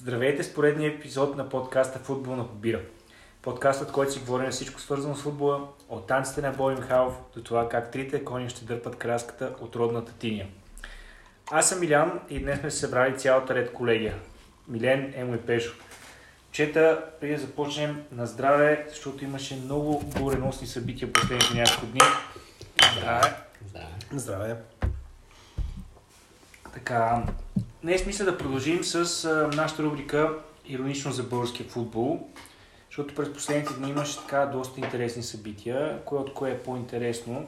Здравейте с поредния епизод на подкаста Футбол на побира. Подкастът, който си говори на всичко свързано с футбола, от танците на Бой Михайлов до това как трите кони ще дърпат краската от родната тиня. Аз съм Милян и днес сме се събрали цялата ред колегия. Милен, Емо и Пешо. Чета, преди да започнем на здраве, защото имаше много гореносни събития последните няколко дни. Здраве! Здраве. Така, днес мисля да продължим с нашата рубрика Иронично за българския футбол, защото през последните дни имаше така доста интересни събития, кое от кое е по-интересно,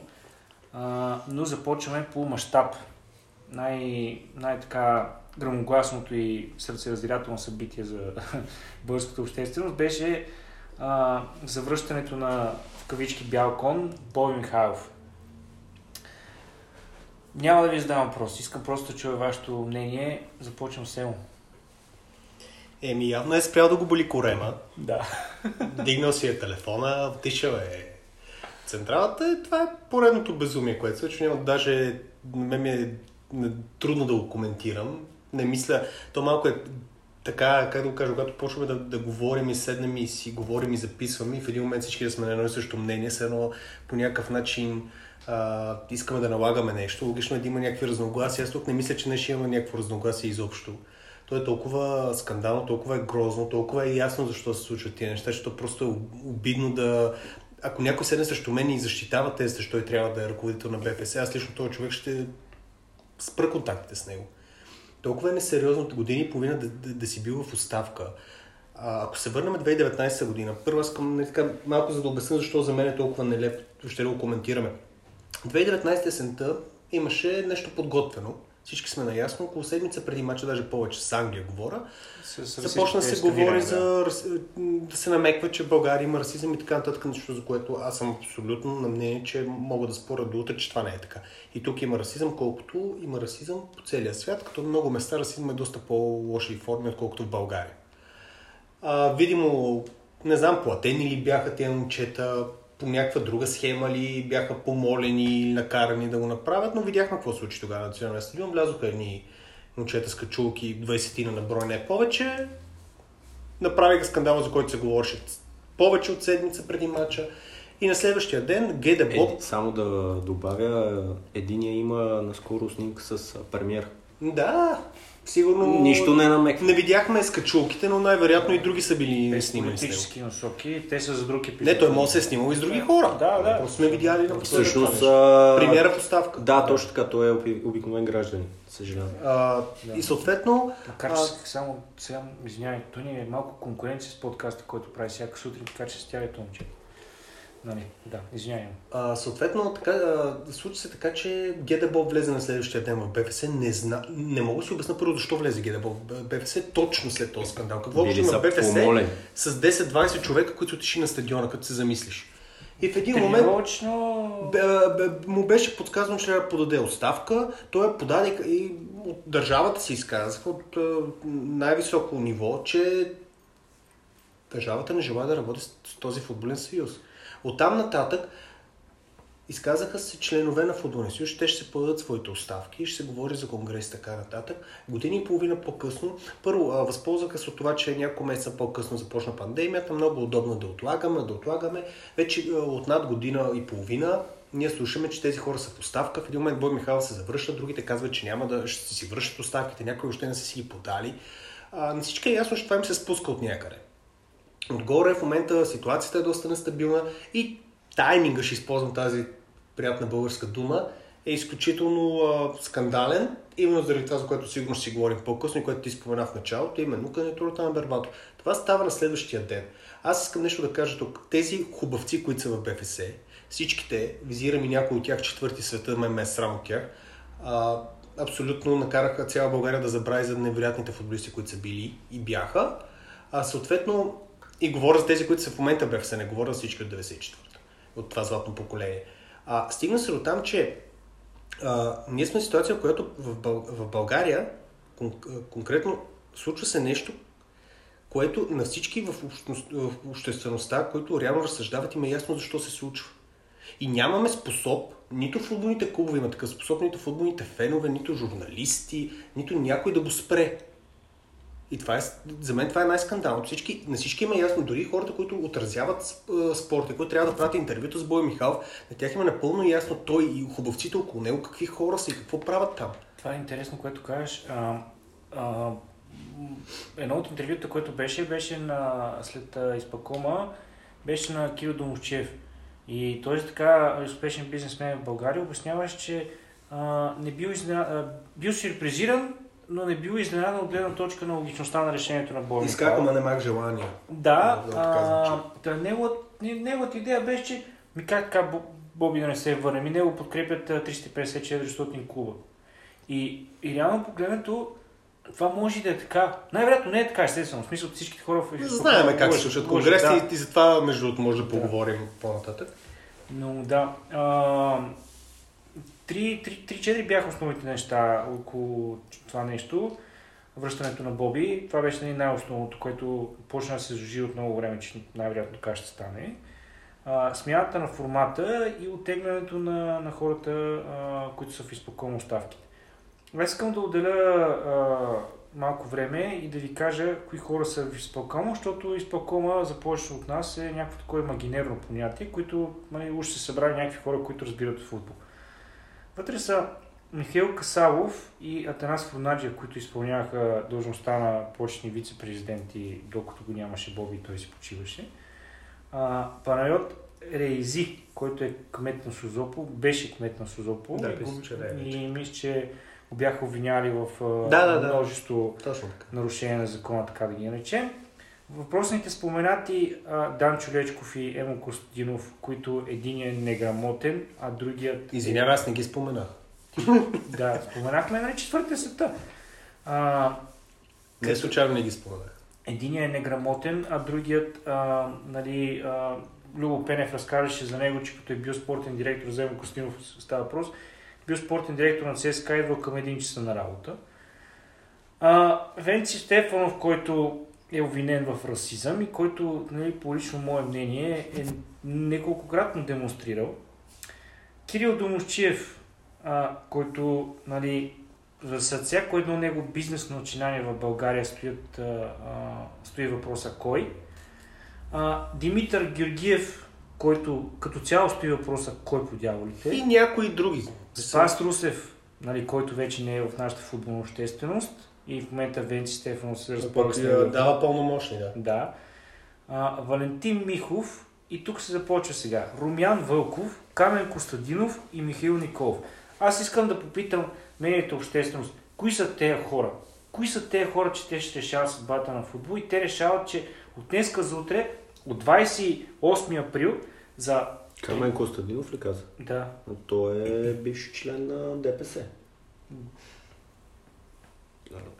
а, но започваме по мащаб. Най, най-така грамогласното и сърцераздирателно събитие за българската общественост беше а, завръщането на в кавички бял кон Бой Михайлов. Няма да ви задавам въпрос, искам просто да чуя вашето мнение. Започвам с Емо. Еми, явно е спрял да го боли корема. Да. Дигнал си е телефона, отишъл е централата. Е, Това е поредното безумие, което случва. Няма даже... Ме ми е трудно да го коментирам. Не мисля... То малко е така, как да го кажа, когато почваме да, да говорим и седнем и си говорим и записваме и в един момент всички да сме на едно и също мнение, все едно по някакъв начин а, искаме да налагаме нещо. Логично е да има някакви разногласия. Аз тук не мисля, че не ще има някакво разногласие изобщо. То е толкова скандално, толкова е грозно, толкова е ясно защо се случват тия неща, защото просто е обидно да... Ако някой седне срещу мен и защитава тези, защо той трябва да е ръководител на БФС, аз лично този човек ще спра контактите с него. Толкова е несериозно години и половина да, да, да си бил в оставка. А, ако се върнем 2019 година, първо аз искам така, малко за да обясня защо за мен е толкова нелепо, ще го коментираме. 2019 есента имаше нещо подготвено. Всички сме наясно. Около седмица преди мача, даже повече с Англия говоря, С, с започна да се говори да. за да се намеква, че в България има расизъм и така нататък, нещо за което аз съм абсолютно на мнение, че мога да споря до утре, че това не е така. И тук има расизъм, колкото има расизъм по целия свят, като много места расизъм е доста по-лоши форми, отколкото в България. А, видимо, не знам, платени ли бяха тези момчета, по някаква друга схема ли бяха помолени или накарани да го направят, но видяхме какво случи тогава на националния стадион. Влязоха едни момчета с качулки, 20 на брой, не повече. Направиха скандала, за който се говореше повече от седмица преди матча. И на следващия ден Геде Боб... Е, само да добавя, единия има наскоро снимка с премьер. Да, сигурно... Нищо не намеква. Не видяхме с качулките, но най-вероятно и други са били Без снимани политически насоки, те са за друг епизод. Не, той може да се е снимал и с други хора. Да, да. Просто сме видяли на Всъщност... това нещо. а, Премиера поставка. Да, точно така, той е оби- обикновен гражданин. Съжалявам. А, И съответно... Макар а, че само сега, извинявай, той ни е малко конкуренция с подкаста, който прави всяка сутрин, така че се стяга този момче. Нали, да, извинявай. А, съответно, така, а, случи се така, че Гедебол влезе на следващия ден в БФС. Не, зна... не мога да си обясня първо защо влезе Гедебол в БФС точно след този скандал. Какво са има БФС помолени. с 10-20 човека, които отишли на стадиона, като се замислиш. И в един момент Тренировъчно... бе, бе, му беше подсказано, че трябва да подаде оставка. Той я подаде и от държавата се изказаха от най-високо ниво, че държавата не желая да работи с този футболен съюз. Оттам нататък изказаха се членове на футболния съюз, те ще се подадат своите оставки, ще се говори за конгрес и така нататък. Години и половина по-късно, първо възползваха се от това, че няколко месеца по-късно започна пандемията, много удобно да отлагаме, да отлагаме. Вече от над година и половина ние слушаме, че тези хора са в оставка. В един момент Бой Михайлов се завръща, другите казват, че няма да ще си връщат оставките, някои още не са си ги подали. А, на всички е ясно, че това им се спуска от някъде. Отгоре в момента ситуацията е доста нестабилна и тайминга, ще използвам тази приятна българска дума, е изключително а, скандален, именно заради това, за което сигурно ще си говорим по-късно и което ти спомена в началото, именно кандидатурата на Бербато. Това става на следващия ден. Аз искам нещо да кажа тук. Тези хубавци, които са в БФС, всичките, визирам и някои от тях четвърти света, ме ме срам от тях, а, абсолютно накараха цяла България да забрави за невероятните футболисти, които са били и бяха. А съответно, и говоря за тези, които са в момента БФС, не говоря за всички от 94-та, от това златно поколение. А, стигна се до там, че а, ние сме в ситуация, в която в, в България кон... конкретно случва се нещо, което на всички в, общност... в обществеността, които реално разсъждават, им е ясно защо се случва. И нямаме способ, нито футболните клубове има такъв способ, нито футболните фенове, нито журналисти, нито някой да го спре. И това е, за мен това е най-скандално. Всички, на всички има ясно, дори хората, които отразяват сп- спорта, които трябва да правят интервюта с Бой Михайлов, на тях има напълно ясно той и хубавците около него, какви хора са и какво правят там. Това е интересно, което кажеш. А, а, едно от интервюта, което беше, беше на, след изпакома, беше на Киро Домовчев. И този така успешен бизнесмен в България обясняваше, че а, не бил, изна... бил сюрпризиран, но не бил изненадан от гледна точка на логичността на решението на Изкака, Михайлов. ма нямах желание. Да, Да, а, звучи. та, негова- не- неговата идея беше, че ми как така Бо- Боби да не се върне, ми него подкрепят а, 350-400 клуба. И, и реално погледнато, това може да е така. Най-вероятно не е така, естествено. В смисъл всички хора в Знаеме как се Лъжат, конгреси да. и за това, между другото, може да поговорим по-нататък. Но да. А, три, три, три, четири бяха основните неща около това нещо. Връщането на Боби. Това беше нали, най-основното, което почна да се зажи от много време, че най-вероятно така ще стане. А, смяната на формата и оттеглянето на, на хората, а, които са в изпокойно оставките. Аз искам да отделя а, малко време и да ви кажа кои хора са в изпълкома, защото изпълкома за повечето от нас е някакво такова имагинерно понятие, които нали, уж се събрали някакви хора, които разбират футбол. Вътре са Михаил Касалов и Атанас Фурнаджия, които изпълняваха должността на почетни вице-президенти, докато го нямаше Боби и той си почиваше. А, Панайот Рейзи, който е кмет на Сузопо, беше кмет на Сузопо. Да, и, го- мисля, че да е и мисля, че го бяха обвинявали в Да, да, да. множество Точно така. нарушение на закона, така да ги наречем. Въпросните споменати а, Дан Чулечков и Емо Костадинов, които един е неграмотен, а другият... Извинявай, аз не ги споменах. Да, споменахме на четвъртия света. А, Не случайно не ги споменах. Единият е неграмотен, а другият, а, нали, а, Любо Пенев разказваше за него, че като е бил спортен директор, за Емо Костинов става въпрос, бил спортен директор на ЦСКА, идвал към един часа на работа. А, Венци Стефанов, който е обвинен в расизъм и който, нали, по лично мое мнение, е неколкократно демонстрирал. Кирил Домощиев, а, който, нали, за всяко едно него бизнес начинание в България стоят, а, а, стои въпроса кой. А, Димитър Георгиев, който като цяло стои въпроса кой по дяволите. И някои други. Спас Русев, нали, който вече не е в нашата футболна общественост и в момента Венци Стефанов се разполага с него. дава пълномощни, да. Да. А, Валентин Михов и тук се започва сега. Румян Вълков, Камен Костадинов и Михаил Николов. Аз искам да попитам мнението общественост. Кои са тези хора? Кои са тези хора, че те ще решават съдбата на футбол и те решават, че от днеска за утре, от 28 април за... Камен Костадинов ли каза? Да, Но той е бивш член на ДПС.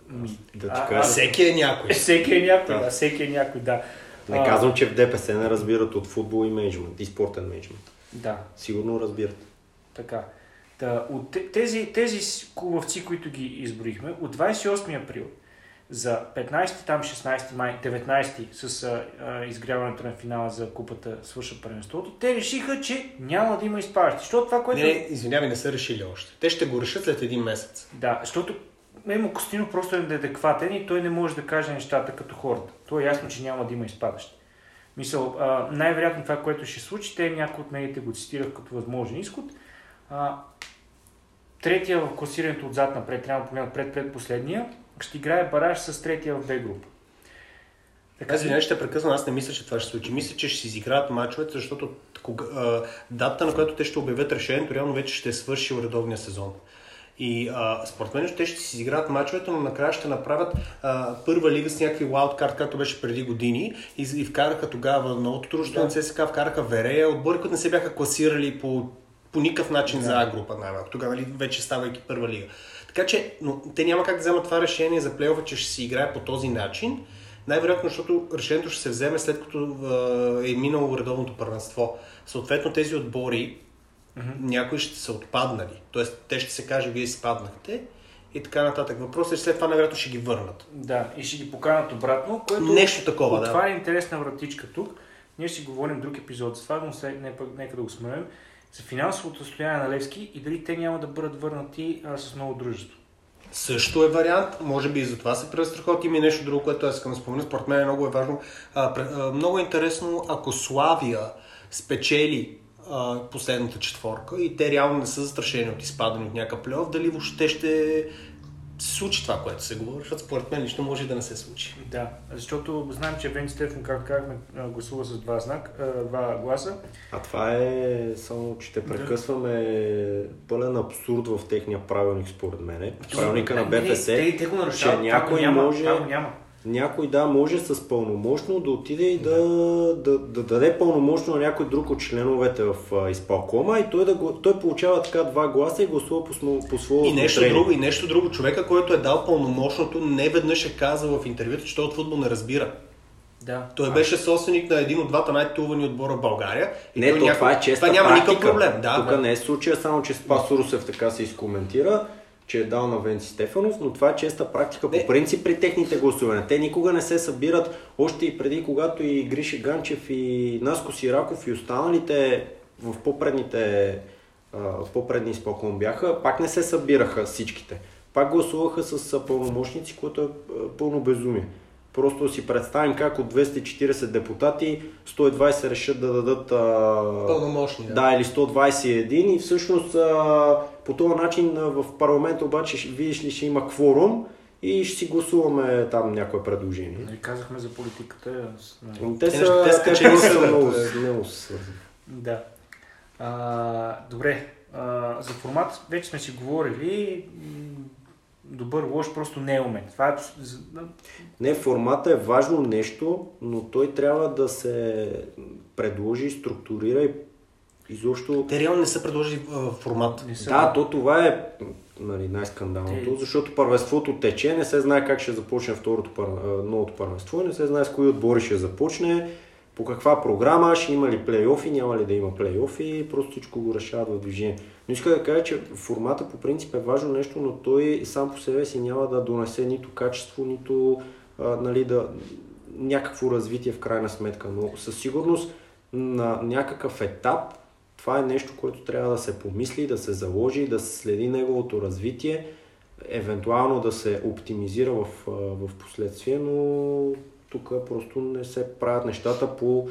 Ми, Да а- ти А кажа. всеки е някой. всеки е някой, Да. да, всеки е някой, да. Не А, казвам, че в ДПС не разбират от футбол и менеджмент, и спортен менеджмент. Да, Сигурно разбират. Така. Та, от те- тези, тези клубовци, които ги изброихме, от 28 април за 15, там 16 май, 19 с а, а, изгряването на финала за купата свърша първенството, те решиха, че няма да има изпадащи. Защото това, което... Не, не, извинявай, не са решили още. Те ще го решат след един месец. Да, защото Мемо Костинов просто е неадекватен и той не може да каже нещата като хората. То е ясно, че няма да има изпадащи. Мисъл, най-вероятно това, което ще случи, те някои от медиите го цитирах като възможен изход. А, третия в класирането отзад напред, трябва да погледнат пред пред последния, ще играе бараж с третия в Б група. Аз извинявай, ще прекъсна, аз не мисля, че това ще се случи. Мисля, че ще си изиграят мачовете, защото кога, а, датата, на която те ще обявят решението, реално вече ще е свършил редовния сезон. И а, според мен те ще си изиграят мачовете, но накрая ще направят а, първа лига с някакви wildcard, както беше преди години. И, и вкараха тогава новото дружество Да. на ЦСКА, вкараха Верея, отбори, които не се бяха класирали по, по никакъв начин Да. за А група, най-малко. Тогава нали, вече ставайки първа лига. Така че, но те няма как да вземат това решение за плейофа, че ще си играе по този начин. Най-вероятно, защото решението ще се вземе след като е минало редовното първенство. Съответно, тези отбори, някои ще са отпаднали. Тоест, те ще се каже, вие спаднахте и така нататък. Въпросът е, че след това най-вероятно ще ги върнат. Да, и ще ги поканат обратно, което Нещо такова, да. отваря интересна вратичка тук. Ние ще говорим друг епизод за това, но след, не, нека да го смеем. За финансовото състояние на Левски и дали те няма да бъдат върнати а, с ново дружество. също е вариант. Може би и за това се престраховат. Има и нещо друго, което аз искам да спомена. Според мен е много е важно. А, много е интересно, ако Славия спечели а, последната четворка и те реално не са застрашени от изпадане от някакъв плейоф, дали въобще ще се случи това, което се говори, защото според мен лично може да не се случи. Да, защото знаем, че Венци Стефан, както казахме, гласува с два, знак, два гласа. А това е само, че те прекъсваме пълен абсурд в техния правилник, според мен. Правилника на не, БФС, Те, те го нарушават. че някой няма, може- го няма. Някой да може с пълномощно да отиде и да, да, да даде пълномощно на някой друг от членовете в а, изпълкома и той, да той получава така два гласа и гласува по, смо- по свое И нещо друго, и нещо друго. Човека, който е дал пълномощното, не веднъж е казал в интервюто, че той от футбол не разбира. Да. Той беше собственик на един от двата най-титулвани отбора в България. И Не, то някой- това е честа Това няма практика. никакъв проблем. Да, Тук да. не е случая, само че Спас Русев така се изкоментира, че е дал на Венци Стефанов, но това е честа практика Не. по принцип при техните гласувания. Те никога не се събират, още и преди когато и Гриша Ганчев и Наско Сираков и останалите в по-предните по-предни изпълком бяха, пак не се събираха всичките. Пак гласуваха с пълномощници, което е пълно безумие. Просто си представим как от 240 депутати 120 решат да дадат Пълномощни, да. да, или 121 и всъщност а, по този начин а, в парламента обаче видиш ли ще има кворум и ще си гласуваме там някое предложение. Нали, казахме за политиката. с- нали. Но Те Те са, те са те качени просто са много, е. много свързани. Да. А, добре. А, за формат вече сме си говорили. Добър, лош, просто не е умен. Това е... Не, формата е важно нещо, но той трябва да се предложи, структурира и изобщо... Те реално не са предложили формат. Не са- Да, то това е нали, най-скандалното, Те- защото първенството тече, не се знае как ще започне второто пър... а, новото първенство, и не се знае с кои отбори ще започне, по каква програма, ще има ли плейофи, няма ли да има плейофи, просто всичко го решават в движение. Но иска да кажа, че формата по принцип е важно нещо, но той сам по себе си няма да донесе нито качество, нито а, нали, да, някакво развитие в крайна сметка. Но със сигурност на някакъв етап това е нещо, което трябва да се помисли, да се заложи, да се следи неговото развитие, евентуално да се оптимизира в, в последствие, но тук просто не се правят нещата по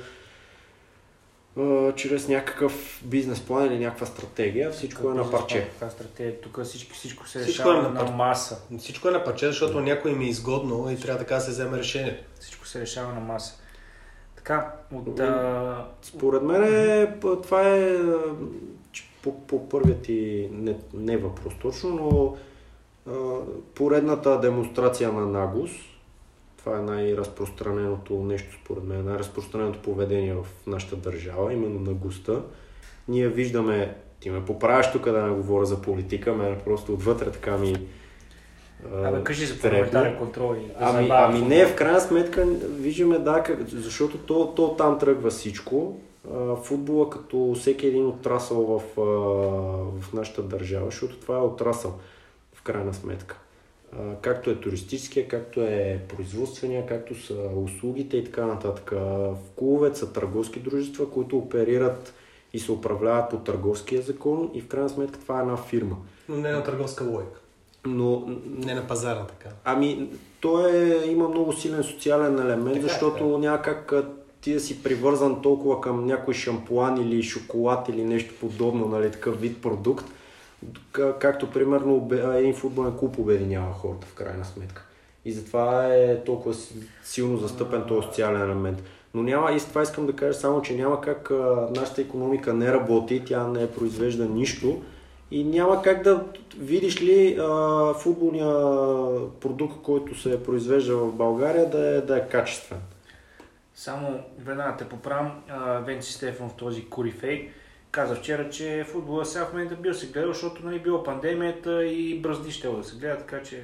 чрез някакъв бизнес план или някаква стратегия. Всичко е на парче. Стратегия. Тук всичко, всичко се Всичко решава е на на, пар- маса. Всичко е на парче, защото някой ми е изгодно и трябва така да се вземе решението. Всичко се решава на маса. Така, от... А... Според мен е, това е по, по първият ти не, не въпрос точно, но а, поредната демонстрация на наглост, това е най-разпространеното нещо според мен, най-разпространеното поведение в нашата държава, именно наглостта. Ние виждаме, ти ме поправяш тук да не говоря за политика, мен просто отвътре така ми Абе, кажи за парламентарен контрол. и Ами, ами не, в крайна сметка виждаме да, как, защото то, то там тръгва всичко. Футбола като всеки един отрасъл в, в нашата държава, защото това е отрасъл в крайна сметка. Както е туристическия, както е производствения, както са услугите и така нататък. В клубовете са търговски дружества, които оперират и се управляват по търговския закон и в крайна сметка това е една фирма. Но не на търговска логика. Но Не на пазара така. Ами, то е, има много силен социален елемент, Така е, защото да. няма как а, ти да си привързан толкова към някой шампуан или шоколад или нещо подобно, нали, такъв вид продукт, както примерно един футболен клуб обединява хората в крайна сметка. И затова е толкова си- силно застъпен този социален елемент. Но няма, и с това искам да кажа само, че няма как а, нашата економика не работи, тя не произвежда нищо и няма как да видиш ли а, футболния продукт, който се произвежда в България да е, да е качествен. Само веднага те поправям. Венци Стефан в този корифей каза вчера, че футбола сега в момента бил се гледал, защото нали, била пандемията и бръзди ще да се гледа, така че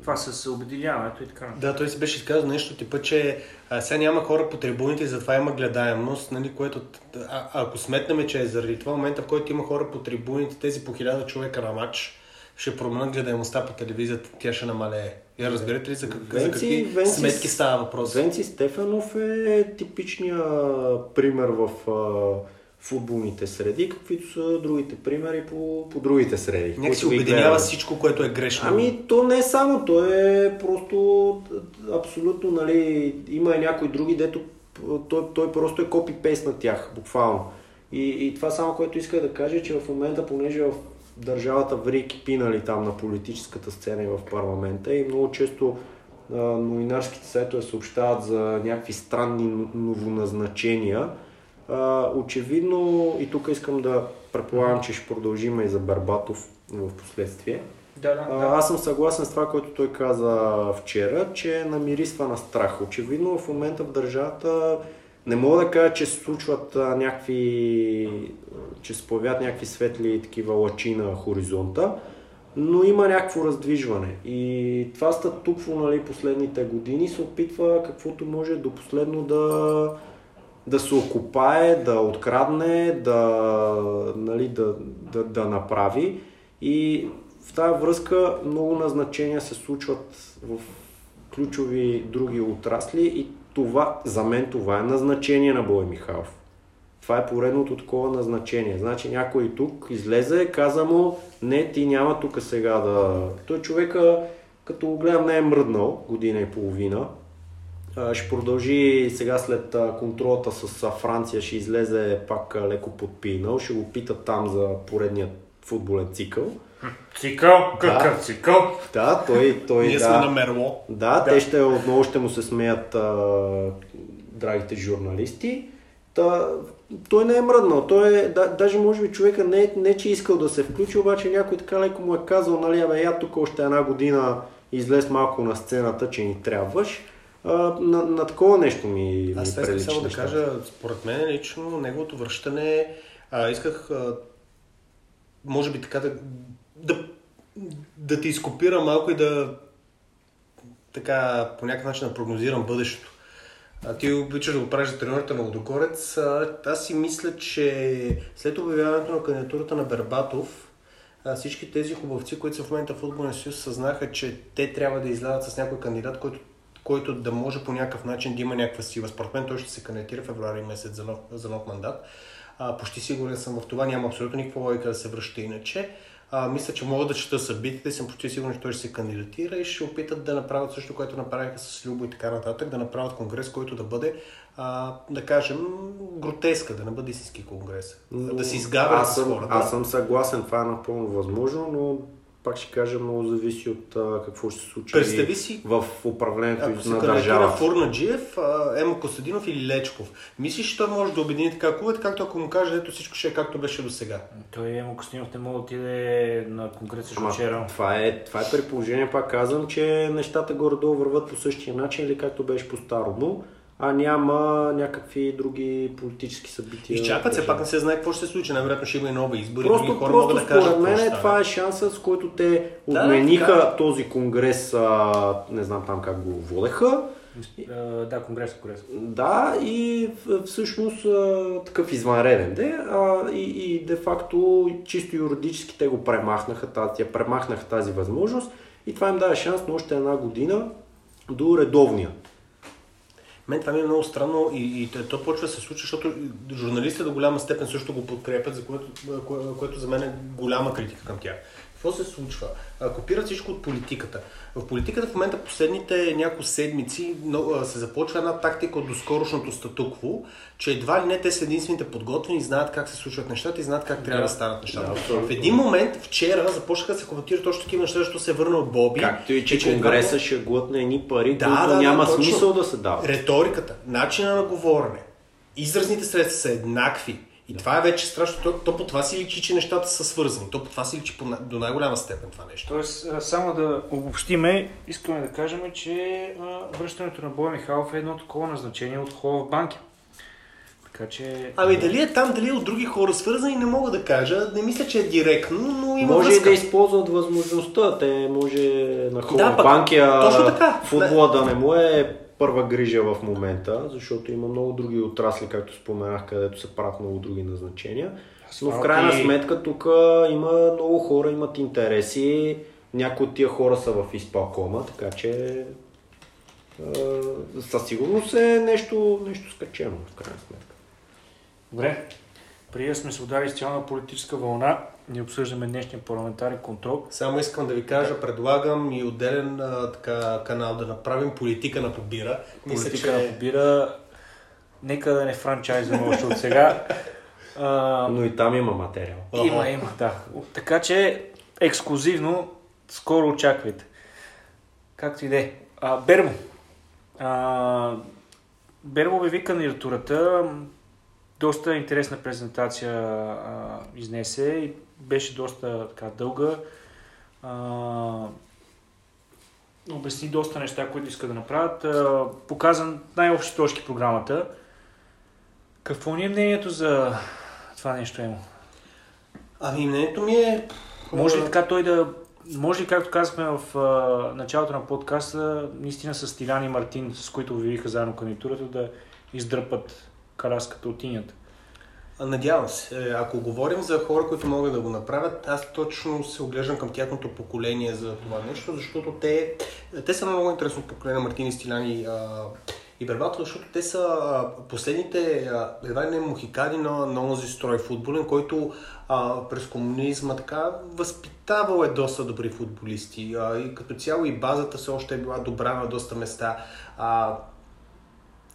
това с обединяването и така. Да, той си беше изказал нещо типа, че а, сега няма хора по трибуните и затова има гледаемост, нали, което, а, ако сметнем, че е заради това момента, в който има хора по трибуните, тези по хиляда човека на матч, ще променят гледаемостта по телевизията, тя ще намалее. Я разбирате ли за, как, за Венци- какви Венци- сметки става въпрос? Венци Стефанов е типичния пример в а, футболните среди, каквито са другите примери по, по другите среди. Някак се обединява всичко, което е грешно. Ами, то не е само, то е просто абсолютно, нали, има и някои други, дето той, той просто е копи-пейст на тях, буквално. И, и това само, което иска да кажа, че в момента, понеже в държавата ври кипи, нали, там на политическата сцена и в парламента и много често а, новинарските сайтове съобщават за някакви странни новоназначения, а, очевидно, и тук искам да предполагам, че ще продължим и за Барбатов в последствие. Да, да, А, аз съм съгласен с това, което той каза вчера, че намирисва на страх. Очевидно в момента в държавата не мога да кажа, че се случват а, някакви, че се появят някакви светли такива лъчи на хоризонта, но има някакво раздвижване. И това статукво нали, последните години се опитва каквото може до последно да, да се окупае, да открадне, да, нали, да, да, да направи. И в тази връзка много назначения се случват в ключови други отрасли и това, за мен това е назначение на Бой Михайлов. Това е поредното такова назначение. Значи някой тук излезе, каза му, не, ти няма тук сега да... Той човека, като го гледам, не е мръднал година и половина. Ще продължи сега след контролата с Франция, ще излезе пак леко подпинал, ще го питат там за поредният футболен цикъл. Цикъл? Какъв цикъл? Да, той, той Ние да. сме на Мерло. Да, да, те ще отново ще му се смеят а, драгите журналисти. Та, той не е мръднал. Той е, да, даже може би човека не, не че искал да се включи, обаче някой така леко му е казал, нали, абе, я тук още една година излез малко на сцената, че ни трябваш. На, на такова нещо ми, ми Аз това искам прилича само да кажа, според мен лично неговото връщане, а, исках, а, може би така да, да, да те изкопира малко и да така по някакъв начин да прогнозирам бъдещето. А, ти обичаш да го правиш за треньорите на Лодогорец. А, аз си мисля, че след обявяването на кандидатурата на Бербатов, а, всички тези хубавци, които са в момента в футболния съюз, съзнаха, че те трябва да излязат с някой кандидат, който, който да може по някакъв начин да има някаква сила. Според мен той ще се кандидатира февруари месец за нов, за нов мандат. А, почти сигурен съм в това, няма абсолютно никаква логика да се връща иначе. А, мисля, че могат да чета събитите, съм почти сигурен, че той ще се кандидатира и ще опитат да направят също, което направиха с Любо и така нататък, да направят конгрес, който да бъде, а, да кажем, гротеска, да не бъде истински конгрес. да се изгавят аз с хората. аз съм съгласен, това е напълно възможно, но пак ще кажа, много зависи от а, какво ще се случи Представи си, в управлението Ако се на държавата. Фурнаджиев, а, Емо Костадинов или Лечков, мислиш, че той може да обедини така клубът, както ако му каже, ето всичко ще е както беше до сега. Той Емо Костинов не мога да отиде на Ама, вчера. това, е, това е при положение, пак казвам, че нещата горе-долу върват по същия начин или както беше по-старому, а няма някакви други политически събития. Изчакват се, пак не се знае какво ще се случи. Най-вероятно ще има и нови избори. други Просто, хора просто могат да кажат според мен това е шанса, с който те Да, отмениха така този конгрес, а, не знам там как го водеха. Да, конгрес, конгрес. Да, и всъщност такъв извънреден де, а, и, и де факто чисто юридически те го премахнаха, тази, премахнаха тази възможност и това им даде шанс на още една година до редовния. Мен това ми е много странно и, и то, почва да се случва, защото журналистите до голяма степен също го подкрепят, за което, кое, което за мен е голяма критика към тях. Какво се случва? Копират всичко от политиката. В политиката в момента последните няколко седмици се започва една тактика от доскорошното статукво, че едва ли не те са единствените подготвени, знаят как се случват нещата и знаят как трябва да, станат нещата. Да, в един момент, вчера, започнаха да се коментират точно такива неща, защото се е върнал Боби. Както и че не- Конгреса ще глътне едни пари, Да, които да, да, няма точно. смисъл да се дават. Риториката, начина на говорене, изразните средства са еднакви. И това е вече страшно. То, то по това си личи, че нещата са свързани. То по това си личи по, до най-голяма степен това нещо. Тоест, а, само да обобщиме, искаме да кажем, че а, връщането на Боя Михайлов е едно такова назначение от хора в банки. Така че... Ами дали е там, дали е от други хора свързани, не мога да кажа. Не мисля, че е директно, но има Може и връзка. да използват възможността. Те може на Да, хора пък, банкия точно така. футбола да не му е първа грижа в момента, защото има много други отрасли, както споменах, където се правят много други назначения. Но в крайна сметка тук има много хора, имат интереси. Някои от тия хора са в изпълкома, така че със сигурност е нещо, нещо скачено в крайна сметка. Добре. Преди да сме се ударили с цялна политическа вълна, ни обсъждаме днешния парламентарен контрол. Само искам да ви кажа, предлагам и отделен а, така, канал да направим политика на подбира. Мисля, политика че... на подбира. Нека да не франчайзваме още от сега. А... Но и там има материал. Има, има, да. Така че ексклюзивно скоро очаквайте. Както и да е. Бермо. А, Бермо обяви кандидатурата. Доста интересна презентация а, изнесе и беше доста така дълга. А, обясни доста неща, които иска да направят. А, показан най-общи точки програмата. Какво ни е мнението за това нещо, Емо? Ами мнението ми е... Може ли така той да... Може ли, както казахме в а, началото на подкаста, наистина с Тилян и Мартин, с които обявиха заедно кандидатурата, да издръпат караската от тинята? Надявам се. Е, ако говорим за хора, които могат да го направят, аз точно се оглеждам към тяхното поколение за това нещо, защото те, те са много интересно поколение Мартини Стиляни и Бербато, защото те са последните едва не мухикани на, на онзи строй футболен, който а, през комунизма така възпитавал е доста добри футболисти. А, и като цяло и базата все още е била добра на доста места. А,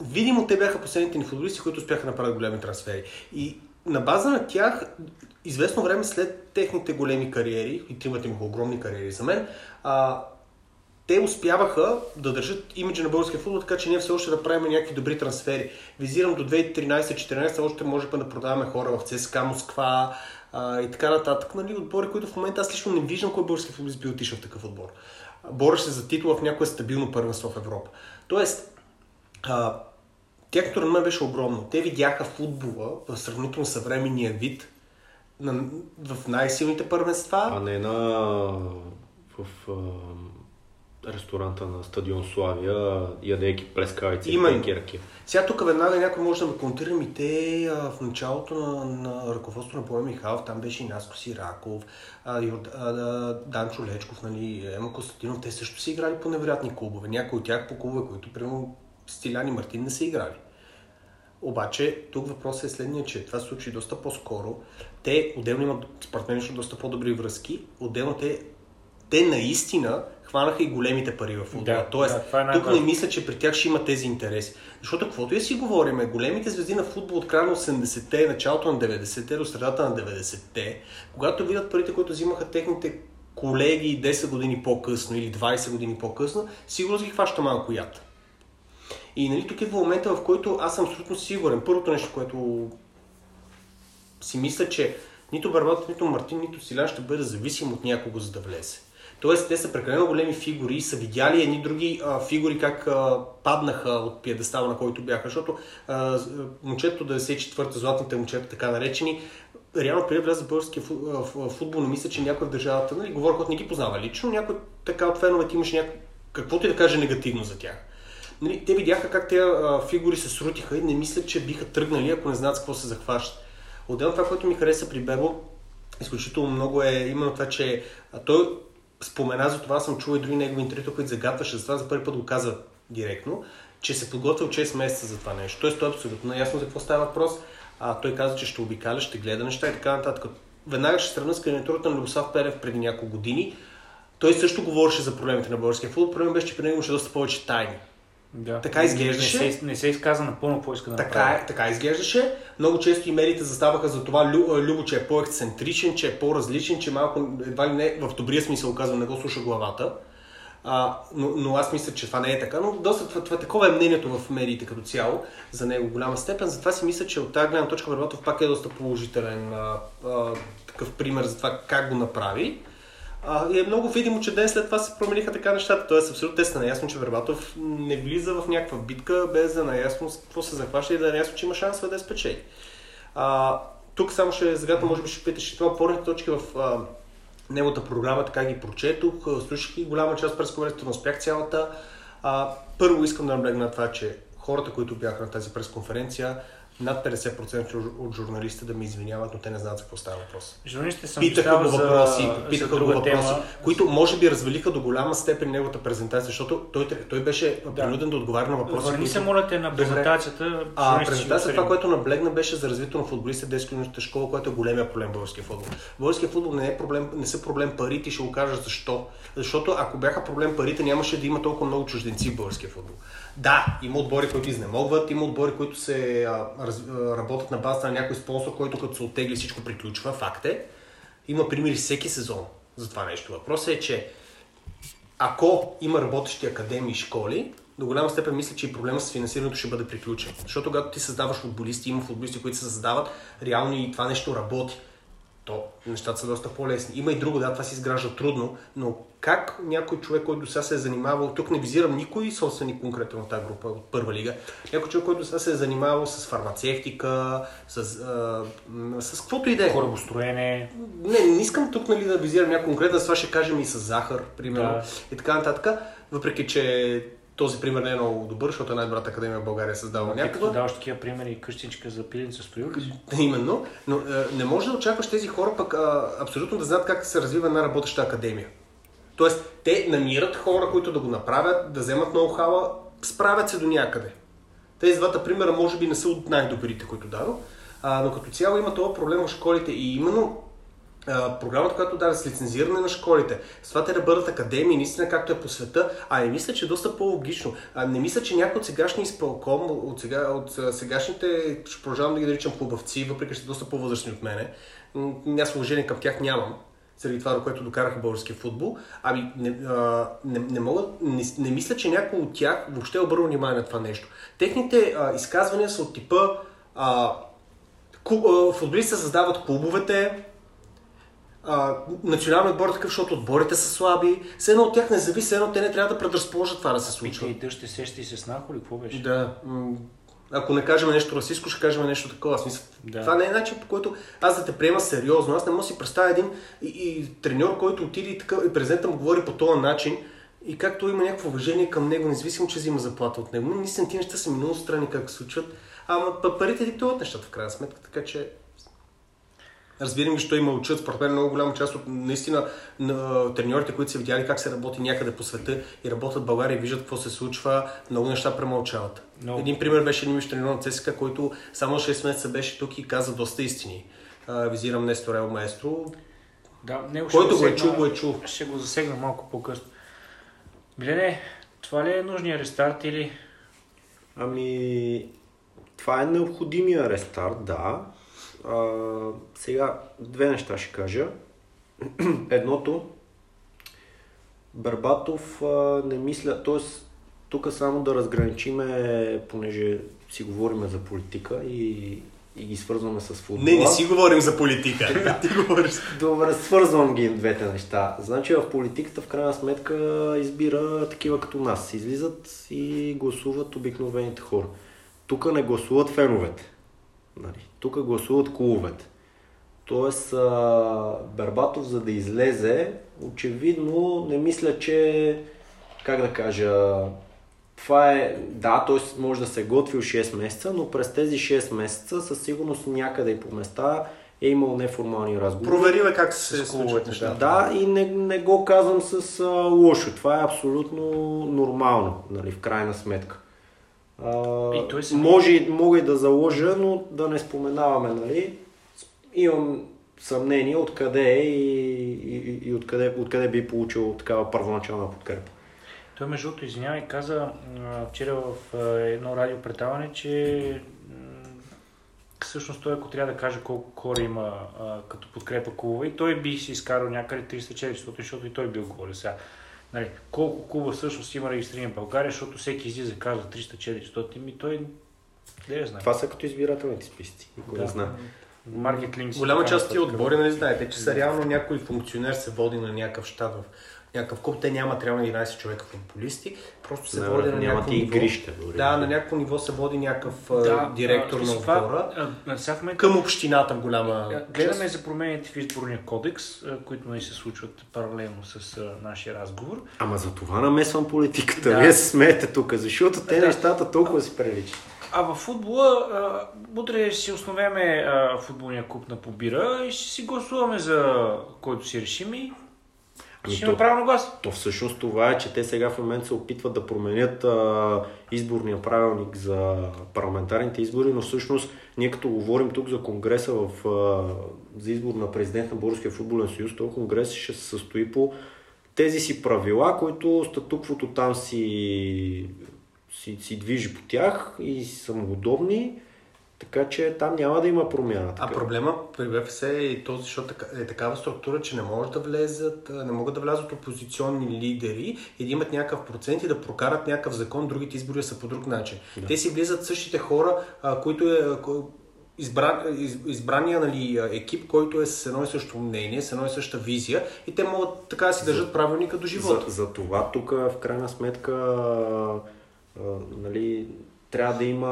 видимо те бяха последните ни футболисти, които успяха да направят големи трансфери. И на база на тях, известно време след техните големи кариери, и тримата имаха огромни кариери за мен, а, те успяваха да държат имиджа на българския футбол, така че ние все още да правим някакви добри трансфери. Визирам до 2013-2014 още може да продаваме хора в ЦСКА Москва а, и така нататък. Нали, отбори, които в момента аз лично не виждам кой български футболист би отишъл в такъв отбор. Бореше се за титла в някое стабилно първенство в Европа. Тоест, а, тяхното реноме беше огромно. Те видяха футбола в сравнително съвременния вид на, в най-силните първенства. А не на в а, ресторанта на стадион Славия, ядейки плескавици и ръки. Сега тук веднага някой може да ме контирам и те а, в началото на, на ръководството на Боя Михайлов, там беше и Наско Сираков, а, Юрд, а, Данчо Лечков, нали, Ема Костадинов, те също са играли по невероятни клубове. Някои от тях по клубове, които примерно Стилян и Мартин не са играли. Обаче, тук въпросът е следния, че това се случи доста по-скоро. Те отделно имат, според мен, доста по-добри връзки. Отделно те, те наистина хванаха и големите пари в футбола. Да, Тоест, да, е тук не мисля, че при тях ще има тези интереси. Защото каквото и си говориме, големите звезди на футбол от края на 80-те, началото на 90-те до средата на 90-те, когато видят парите, които взимаха техните колеги 10 години по-късно или 20 години по-късно, сигурно ги хваща малко яд. И нали, тук е в момента, в който аз съм абсолютно сигурен. Първото нещо, което си мисля, че нито Барбат, нито Мартин, нито Силян ще бъде зависим от някого, за да влезе. Тоест, те са прекалено големи фигури и са видяли едни други а, фигури как а, паднаха от пиедестала, на който бяха. Защото а, момчето 94-та, златните момчета, така наречени, реално преди влезе в българския футбол, не мисля, че някой в държавата, нали, говорих от не ги познава лично, някой така от феновете имаше някой, каквото и да каже негативно за тях нали, те видяха как тези фигури се срутиха и не мислят, че биха тръгнали, ако не знаят с какво се захващат. Отделно това, което ми хареса при Бебо, изключително много е именно това, че той спомена за това, съм чул и други негови интервюта, които загатваше за това, за първи път го каза директно, че се подготвил 6 месеца за това нещо. Тоест той е абсолютно ясно за какво става въпрос. А, той каза, че ще обикаля, ще гледа неща и така нататък. Веднага ще сравня с кандидатурата на Любослав Перев преди няколко години. Той също говореше за проблемите на българския футбол. Проблемът беше, че при него имаше доста повече тайни. Да. Така изглеждаше. Не се, не се изказа напълно какво иска да така, направи. Е, така изглеждаше. Много често и медиите заставаха за това Лю, Любо, че е по-ексцентричен, че е по-различен, че малко, едва ли не, в добрия смисъл казвам, не го слуша главата. А, но, но аз мисля, че това не е така. Но доста това, това, такова е мнението в медиите като цяло за него в голяма степен. Затова си мисля, че от тази гледна точка Барбатов пак е доста положителен а, а, такъв пример за това как го направи. А, и е много видимо, че ден след това се промениха така нещата. Тоест, абсолютно те са наясно, че Вербатов не влиза в някаква битка, без да е наясно с какво се захваща и да е наясно, че има шанс да я спечели. А, тук само ще загадна, може би ще питаш, това опорните точки в а, неговата програма, така ги прочетох, слушах и голяма част през конференцията, но успях цялата. А, първо искам да наблегна на това, че хората, които бяха на тази пресконференция, над 50% от- журналистите да ме извиняват, но те не знаят за какво става въпрос. Журналистите съм Питаха го въпроси, за питаха го въпроси, тема. които може би развалиха до голяма степен неговата презентация, защото той, той беше Да. принуден да отговаря на въпроси. Върни се, моля те, на презентацията. А журналистите ще презентация, го това, което наблегна, беше за развитието на футболиста детско школа, което е големия проблем в българския футбол. Българския футбол не, е проблем, не са проблем парите ще го кажа защо. Защото ако бяха проблем парите, нямаше да има толкова много чужденци в българския футбол. Да, има отбори, които изнемогват, има отбори, които се а, работят на базата на някой спонсор, който като се оттегли всичко приключва. Факт е. Има примери всеки сезон за това нещо. Въпросът е, че ако има работещи академии и школи, до голяма степен мисля, че и проблема с финансирането ще бъде приключен. Защото когато ти създаваш футболисти, има футболисти, които се създават, реално и това нещо работи. То нещата са доста по-лесни. Има и друго, да, това се изгражда трудно, но как някой човек, който до сега се е занимавал, тук не визирам никой собственик конкретно в тази група от първа лига, някой човек, който до сега се е занимавал с фармацевтика, с, а, с каквото и да е. Корабостроене. Не, не искам тук нали, да визирам някой конкретно, с това ще кажем и с захар, примерно, Да. и така нататък. Въпреки, че този пример не е много добър, защото най-добрата академия в България е създава Ти като даваш такива примери, къщичка за пиленца строил ли си? Именно, но е, не може да очакваш тези хора пък а, абсолютно да знаят как се развива една работеща академия. Тоест, те намират хора, които да го направят, да вземат ноу-хава, справят се до някъде. Тези двата примера може би не са от най-добрите, които дадох, а, но като цяло има това проблем в школите и именно програмата, която даде с лицензиране на школите, с това те да бъдат академии, наистина както е по света, а не мисля, че е доста по-логично. А, не мисля, че някой от сегашния изпълком, от, сега, от сегашните, ще продължавам да ги наричам хубавци, въпреки че са доста по-възрастни от мене, аз уважение към тях нямам, заради това, до което докараха българския футбол. Ами, не, не, не, мога, не, не мисля, че някой от тях въобще е обърнал внимание на това нещо. Техните а, изказвания са от типа а, клуб, създават клубовете, а, националният отбор е такъв, защото отборите са слаби. Все едно от тях не зависи, едно те не трябва да предразположат това да се случва. И дъжд, ще сеща и се снахо ли? Какво беше? Да. Ако не кажем нещо расистско, ще кажем нещо такова. Мисля, Да. Това не е начин, по който аз да те приема сериозно. Аз не мога да си представя един и, и треньор, който отиде и, така, и президента му говори по този начин. И както има някакво уважение към него, независимо, че взима заплата от него. Наистина ти неща са минало страни как се случват. Ама па- парите диктуват нещата в крайна сметка, така че Разбирам ги, що има учат. Според мен много голяма част от наистина на треньорите, които са видяли как се работи някъде по света и работят в България и виждат какво се случва, много неща премълчават. Много. Един пример беше един виж треньор на ЦСКА, който само 6 месеца беше тук и каза доста истини. А, визирам Нестор Ел Маестро. Да, него Който го е чул, го е чул. Ще го засегна малко по-късно. Билене, това ли е нужния рестарт или... Ами, това е необходимия рестарт, да. А, сега, две неща ще кажа. Едното, Барбатов а, не мисля, т.е. тук само да разграничиме, понеже си говорим за политика и, и ги свързваме с футбола. Не, не си говорим за политика. Ти говориш. Добре, свързвам ги двете неща. Значи в политиката в крайна сметка избира такива като нас. Излизат и гласуват обикновените хора. Тук не гласуват феновете. Нали? Тук гласуват клубовете. Тоест, Бербатов, за да излезе, очевидно не мисля, че, как да кажа, това е, да, т.е. може да се е готвил 6 месеца, но през тези 6 месеца със сигурност някъде и по места е имал неформални разговори. Провери бе как се случват нещата. Да, и не, не го казвам с а, лошо. Това е абсолютно нормално, нали, в крайна сметка. А, И той си- може, мога и да заложа, но да не споменаваме, нали. Имам съмнение откъде е и, и, и откъде, откъде би получил такава първоначална подкрепа. Той между другото, извинявай, каза вчера в едно радиопредаване, че м, всъщност той, ако трябва да каже колко хора има а, като подкрепа клуба, и той би си изкарал някъде 300-400, защото и той бил говорил сега. Нали, колко клуба всъщност има регистрирани в България, защото всеки излиза и казва 300-400, ми той не знае. Това са като избирателните списъци. Никой да. не знае. Маркет линкс. и Голяма част от тия отбори, нали знаете, че са реално някой функционер се води на някакъв щат в някакъв клуб. Те нямат реално 11 човека футболисти, просто се Не, води на някакво и ниво. игрище дори. Да, на някакво ниво се води някакъв Да, да, директор а, на отбора момента към общината в голяма А, Гледаме за промените в изборния кодекс, които не се случват паралелно с а, нашия разговор. Ама за това намесвам политиката. Да. Вие се смеете тук, защото те Да. нещата толкова си приличат. А в футбола, а, утре ще си основеме а, футболния клуб на Побира и ще си гласуваме за който си решим и ще има право на глас. То всъщност това е, че те сега в момента се опитват да променят а, изборния правилник за парламентарните избори, но всъщност ние като говорим тук за конгреса в, а, за избор на президент на Българския футболен съюз, то конгрес ще се състои по тези си правила, които статуквото там си, си, си движи по тях и са му удобни, така че там няма да има промяна. А Така. проблема при БФС е и този, защото е такава структура, че не може да влезат, а, не могат да влязат опозиционни лидери и да имат някакъв процент и да прокарат някакъв закон, другите избори са по друг начин. Да. Те си влизат същите хора, а, които е а, ко- избра, из, избрания нали, а, екип, който е с едно и също мнение, с едно и съща визия и те могат така да си държат правилника до живота. За, за това тук в крайна сметка а, а, нали, трябва да има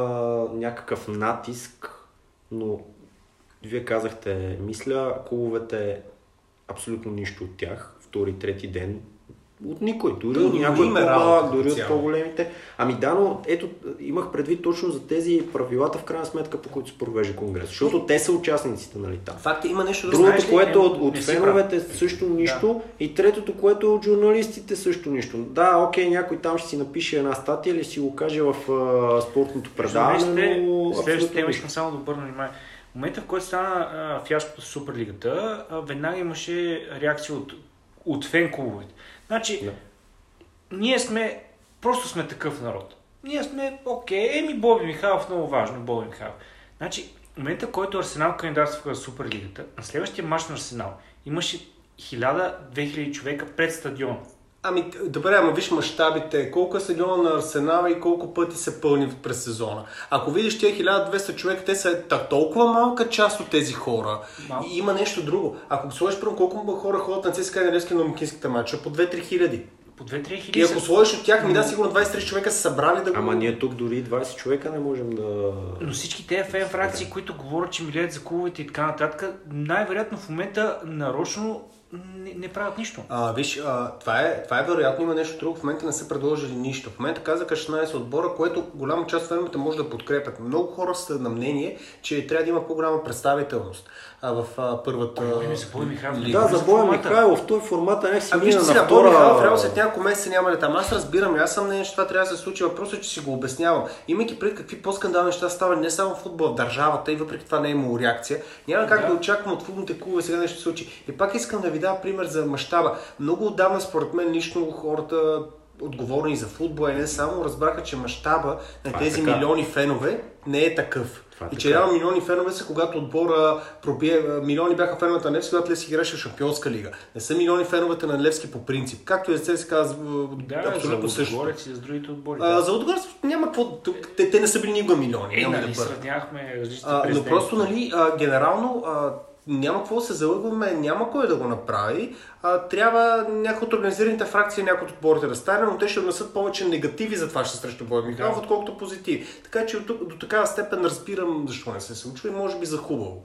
някакъв натиск, но вие казахте, мисля, клубовете абсолютно нищо от тях, втори, трети ден, от никой, дори Да, от някой има по-малък, дори от по-големите. Ами да, но ето, имах предвид точно за тези правилата в крайна сметка, по които се провежда конгрес, защото те са участниците, нали там. Факт е, има нещо друго. Другото, знаеш което е, от, от феновете също нищо. И третото, което е от журналистите също нищо. Да, окей, някой там ще си напише една статия или си го каже в а, спортното предаване, но Следващата тема искам само да обърна внимание. В момента, в който стана фиаското с Суперлигата, а, веднага имаше реакция от, от фен клубовете. Значи, Да. ние сме, просто сме такъв народ. Ние сме, окей, еми Боби Михайлов, много важно, Боби Михайлов. Значи, в момента, в който Арсенал кандидатстваха за Суперлигата, на следващия мач на Арсенал имаше 1000-2000 човека пред стадион. Ами, добре, ама виж мащабите, колко е стадиона на Арсенала и колко пъти се пълни през сезона. Ако видиш тия 1200 човека, те са та- толкова малка част от тези хора. Малко. И има нещо друго. Ако сложиш, примерно, колко хора ходят на ЦСКА и на Левски на Лумкинските матча, по 2-3 хиляди. По 2-3 И хиляди. ако сложиш от тях, ми да, сигурно 23 човека са събрали да го... Ама ние тук дори 20 човека не можем да... Но всички тези фен фракции, които говорят, че милеят за клубовете и така нататък, най-вероятно в момента нарочно не, не правят нищо. А, виж, а, това, е, това е вероятно, има нещо друго. В момента не са предложили нищо. В момента казаха 16 отбора, което голяма част от феновете може да подкрепят. Много хора са на мнение, че трябва да има по-голяма представителност а, в а, първата Говорим за Бой Михайлов. Да, за Боя формата. Михайлов, той формата не си А вижте на сега, втора... Бой Михайлов, реално след няколко месеца няма ли там. Аз разбирам, аз съм мнение, че това трябва да се случи. Въпросът е, че си го обяснявам. Имайки пред какви по-скандални неща стават не само в футбола, в държавата и въпреки това не е имало реакция, няма как Да. да, очаквам от футболните клубове сега нещо се случи. И пак искам да ви дам пример за мащаба. Много отдавна, според мен, лично хората отговорни за футбола и не само, разбраха, че мащаба на Това е тези така. милиони фенове не е такъв. Това е и че реално милиони фенове са, когато отбора пробие, милиони бяха феновете на Левски, когато Левски играше в Шампионска лига. Не са милиони феновете на Левски по принцип. Както и за се казва, Да, абсолютно за също. И за другите отбори. А, да. за Лудогорец няма какво. Те, те не са били никога милиони. Е, няма нали, да сравнявахме различни А, но просто, нали, а, генерално а, няма какво да се залъгваме, няма кой да го направи. А, трябва някои от организираните фракции, някои от отборите да стане, но те ще внесат повече негативи за това, са срещу Бой Михайлов, Да. отколкото позитиви. Така че от тук, до такава степен разбирам защо не се случва и може би за хубаво.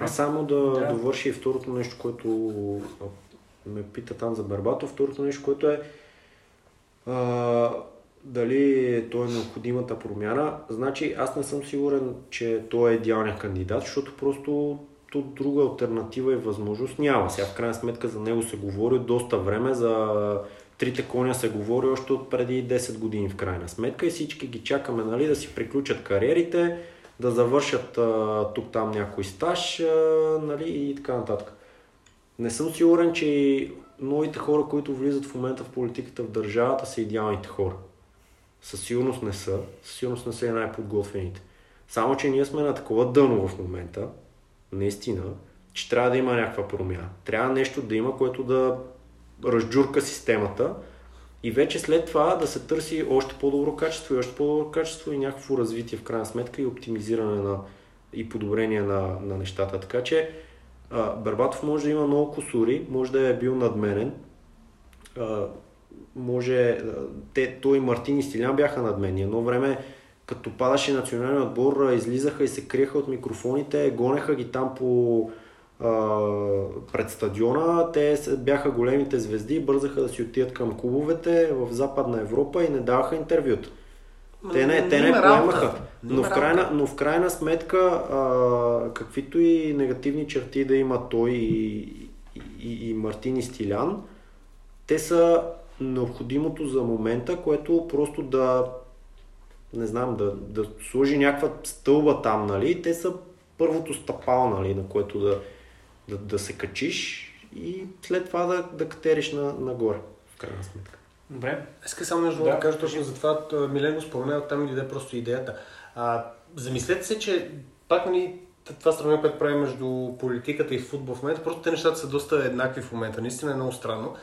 А само да, Да. довърши и второто нещо, което ме пита там за Бербатов. Второто нещо, което е а, дали то е необходимата промяна. Значи аз не съм сигурен, че той е идеалният кандидат, защото просто тут друга альтернатива и възможност няма. Сега в крайна сметка за него се говори доста време, за трите коня се говори още от преди 10 години в крайна сметка и всички ги чакаме нали, да си приключат кариерите, да завършат а, тук-там някой стаж нали, и така нататък. Не съм сигурен, че новите хора, които влизат в момента в политиката в държавата, са идеалните хора. Със сигурност не са. Със сигурност не са и най-подготвените. Само, че ние сме на такова дъно в момента, наистина, че трябва да има някаква промяна. Трябва нещо да има, което да разджурка системата и вече след това да се търси още по-добро качество и още по-добро качество и някакво развитие в крайна сметка и оптимизиране на и подобрение на, на нещата. Така че а, Бербатов може да има много косури, може да е бил надменен, а, може, те, той Мартин и Стилян бяха надменни. Едно време, като падаше националния отбор, излизаха и се криеха от микрофоните, гонеха ги там по а, пред стадиона. Те бяха големите звезди, бързаха да си отидат към клубовете в Западна Европа и не даваха интервюта. Те не, те не поемаха. Но в, крайна, но в крайна сметка, а, каквито и негативни черти да има той и, и, и Мартин и Стилян, те са необходимото за момента, което просто да не знам, да, да сложи някаква стълба там, нали? Те са първото стъпало, нали, на което да, да, да се качиш и след това да, да катериш на, нагоре, в крайна сметка. Добре. Иска само нещо Да. да, кажа точно за това. го спомена, оттам ми дойде просто идеята. А, замислете се, че пак нали, т- това сравнение, което правим между политиката и футбол в момента, просто те нещата са доста еднакви в момента. Наистина е много странно.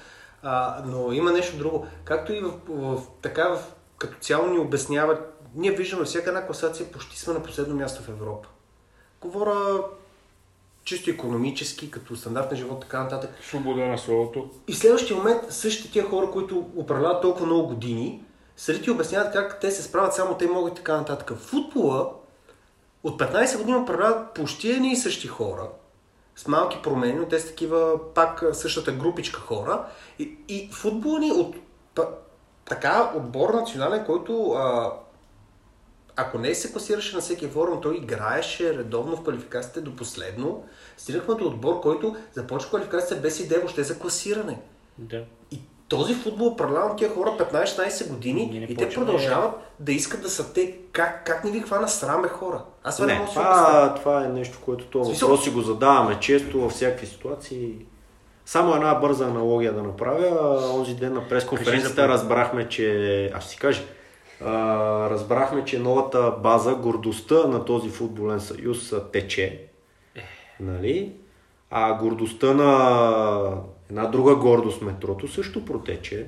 А, но има нещо друго. Както и в, в, така в, като цяло ни обясняват, ние виждаме всяка една класация, почти сме на последно място в Европа. Говоря чисто економически, като стандарт на живот, така нататък. Свобода на словото. И в следващия момент същите тия хора, които управляват толкова много години, среди ти обясняват как те се справят, само те могат и така нататък. Футбола от 15 години управляват почти едни и същи хора, с малки промени, но те са такива пак същата групичка хора. И, и футбола ни от та, така отбор национален, който а, ако не се класираше на всеки форум, той играеше редовно в квалификациите до последно. Стигнахме до отбор, който започва квалификацията без идея въобще за класиране. Да. И този футбол управлявам тия хора 15-16 Ние години и те продължават да искат да са те. Как, как ни ви хвана сраме хора? Аз не, Не, това, това е нещо, което това Смисъл- въпрос си го задаваме често във всякакви ситуации. Само една бърза аналогия да направя. Онзи ден на пресконференцията разбрахме, че... Аз си кажа. Разбрахме, че новата база, гордостта на този футболен съюз тече. Нали? А гордостта на една друга гордост метрото също протече.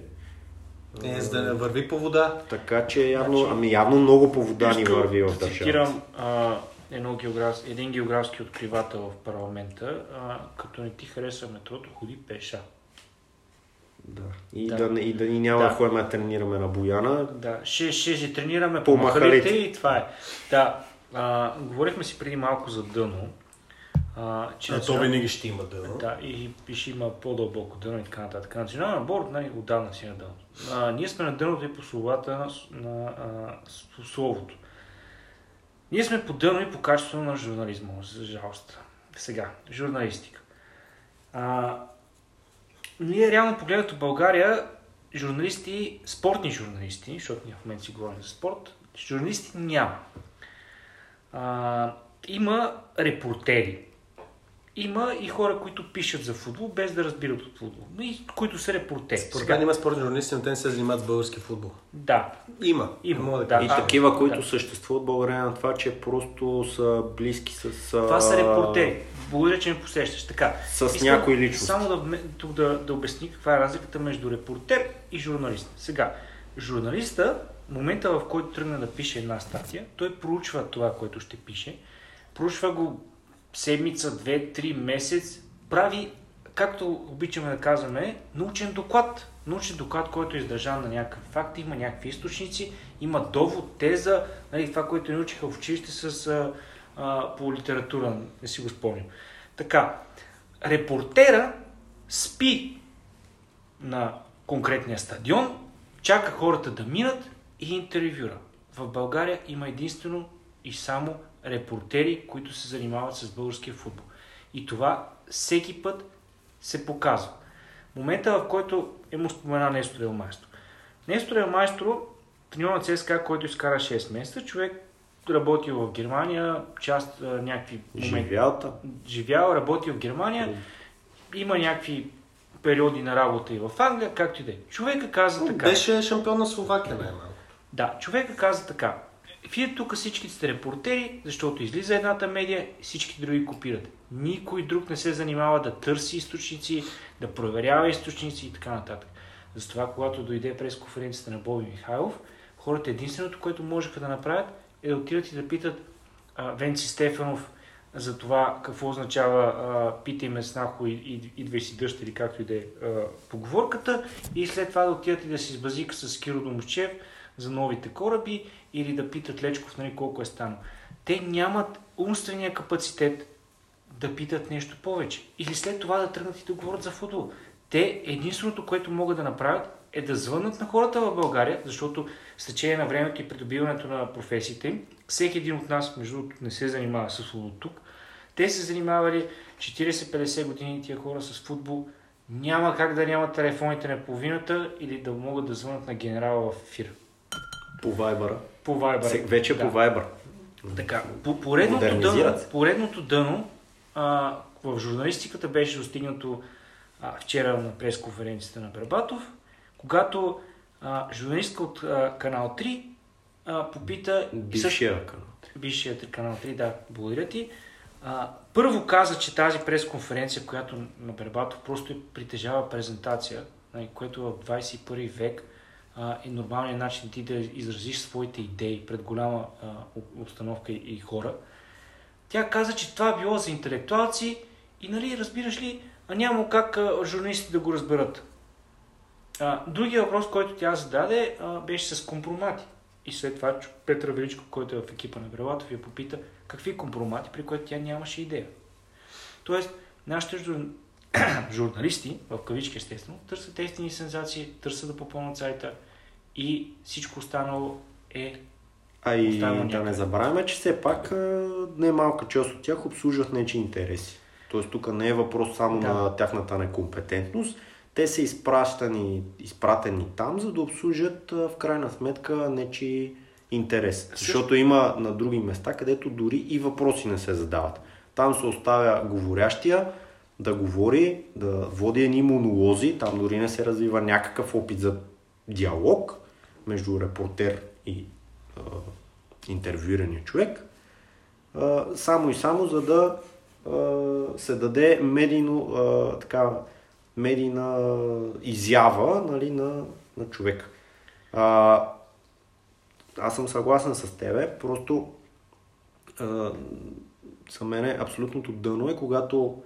Не, за да не върви по вода. Така че явно, ами явно много по вода ни върви в държавата. цитирам а, едно географ... един географски откривател в парламента, а, като не ти харесва метрото, ходи пеша. Да. И Да. да, и да ни няма Да. ходим да тренираме на Бояна. Да, ще, ще си тренираме По по махалите и това е. Да, а, говорихме си преди малко за дъно. А, че А, то винаги ще има дъно. Да, и, и ще има по-дълбоко дъно и така нататък. Национален отбор нали, отдавна си е на дъното. А, ние сме на дъното и по словата на, на а, по словото. Ние сме по дъно и по качество на журнализма, за жалост. Сега, журналистика. А, ние реално погледнато България, журналисти, спортни журналисти, защото ние в момента си говорим за спорт, журналисти няма. А, има репортери. Има и хора, които пишат за футбол, без да разбират от футбол. Но и които са репортери. Според мен има спортни журналисти, но те не се занимават с български футбол. Да, Има. Има, Мога да, да. И такива, които да. съществуват България на това, че просто са близки с... това са репортери. Благодаря, че ме посещаш. Така. С някои личности. Само да, тук да, да обясня каква е разликата между репортер и журналист. Сега, журналиста, в момента в който тръгне да пише една статия, той проучва това, което ще пише, проучва го седмица, две, три, месец, прави, както обичаме да казваме, научен доклад. Научен доклад, който е издържан на някакъв факт, има някакви източници, има довод, теза, нали, това, което ни учиха в училище с, а, а, по литература, не си го спомням. Така, репортера спи на конкретния стадион, чака хората да минат и интервюра. В България има единствено и само репортери, които се занимават с българския футбол. И това всеки път се показва. Момента, в който е му спомена Нестор Елмайстро. Нестор Елмайстро, треньор на ЦСКА, който изкара 6 месеца, човек работил в Германия, част някакви Живялата. живял, работил в Германия, има някакви периоди на работа и в Англия, както и да е. Човека каза така. Беше шампион на Словакия най-малко. Да, човека каза така. Вие тук всички сте репортери, защото излиза едната медия, всички други копират. Никой друг не се занимава да търси източници, да проверява източници и така нататък. Затова, когато дойде през конференцията на Боби Михайлов, хората единственото, което можеха да направят, е да отидат и да питат а, Венци Стефанов за това какво означава а, питай ме снахо и, и, идвай си дъщери, както и да е поговорката, и след това да отидат и да си сбазика с Киро Домощев за новите кораби или да питат Лечков нали, колко е станало. Те нямат умствения капацитет да питат нещо повече. Или след това да тръгнат и да говорят за футбол. Те единственото, което могат да направят е да звънат на хората в България, защото с течение на времето и придобиването на професиите, всеки един от нас, между другото, не се занимава с футбол тук. Те се занимавали 40-50 години тия хора с футбол. Няма как да нямат телефоните на половината или да могат да звънат на генерала в ефир. По Viber. По Viber. Вече да. по Viber. Така, по, поредното, дъно, поредното дъно а, в журналистиката беше достигнато а, вчера на пресконференцията на Бербатов, когато а, журналистка от а, канал 3 а, попита... Бившия канал. Бившият канал 3, да, благодаря ти. А, първо каза, че тази пресконференция, която на Бербатов просто е, притежава презентация, нали, което в 21 век а, е нормалният начин ти да изразиш своите идеи пред голяма а, об- обстановка и, хора. Тя каза, че това било за интелектуалци и нали, разбираш ли, а няма как а, журналистите да го разберат. А, другия въпрос, който тя зададе, а, беше с компромати. И след това Петър Величко, който е в екипа на Брелатов, я попита какви компромати, при които тя нямаше идея. Тоест, нашите. журналисти, в кавички естествено, търсят естини сензации, търсят да попълнят сайта и всичко останало е А и да не забравяме, че все пак не малка част от тях обслужват нечи интереси. Тоест тук не е въпрос само Да. на тяхната некомпетентност. Те са изпращани, изпратени там, за да обслужат в крайна сметка нечи интерес. Защото има на други места, където дори и въпроси не се задават. Там се оставя говорящия да говори, да води едни монолози, там дори не се развива някакъв опит за диалог между репортер и а, интервюирания човек, а, само и само за да а, се даде медийно, а, така, медийна изява нали, на, на човек. А, аз съм съгласен с тебе, просто а, за мен е абсолютното дъно е, когато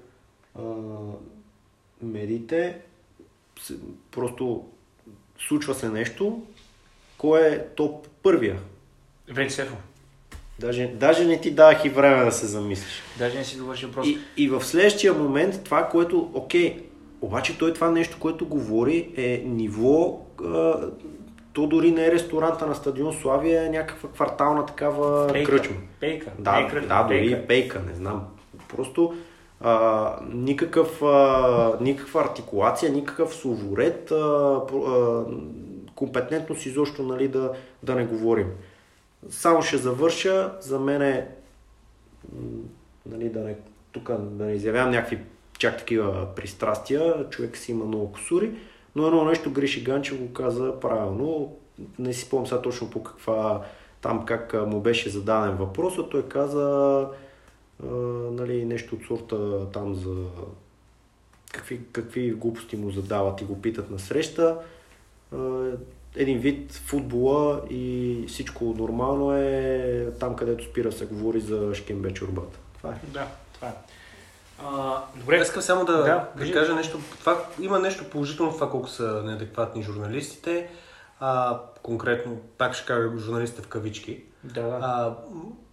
а, медиите просто случва се нещо, кой е топ първия. Вече Сефо. Даже, даже не ти давах и време да се замислиш. Даже не си довърши въпрос. И, и в следващия момент това, което, окей, обаче той това нещо, което говори е ниво, а, то дори не е ресторанта на стадион Славия, е някаква квартална такава Пейка. кръчма. Пейка. Да, кръчма, да, дори пейка. пейка. пейка, не знам. Просто а, никакъв, а, никаква артикулация, никакъв словоред, а, а, компетентност изобщо нали, да, да не говорим. Само ще завърша, за мен е, нали, да не, тук да не изявявам някакви чак такива пристрастия, човек си има много косури, но едно нещо Гриши Ганчев го каза правилно, не си спомням сега точно по каква, там как а, му беше зададен въпросът, той каза а, нали, нещо от сорта там за какви, какви глупости му задават и го питат на среща. А, един вид футбола и всичко нормално е там, където спира се говори за шкембе чорбата. Това е. Да, това е. А, добре. Искам само да, Да, да, кажа нещо. Това, има нещо положително в това колко са неадекватни журналистите. А, конкретно, пак ще кажа журналистите в кавички. Да, да. А,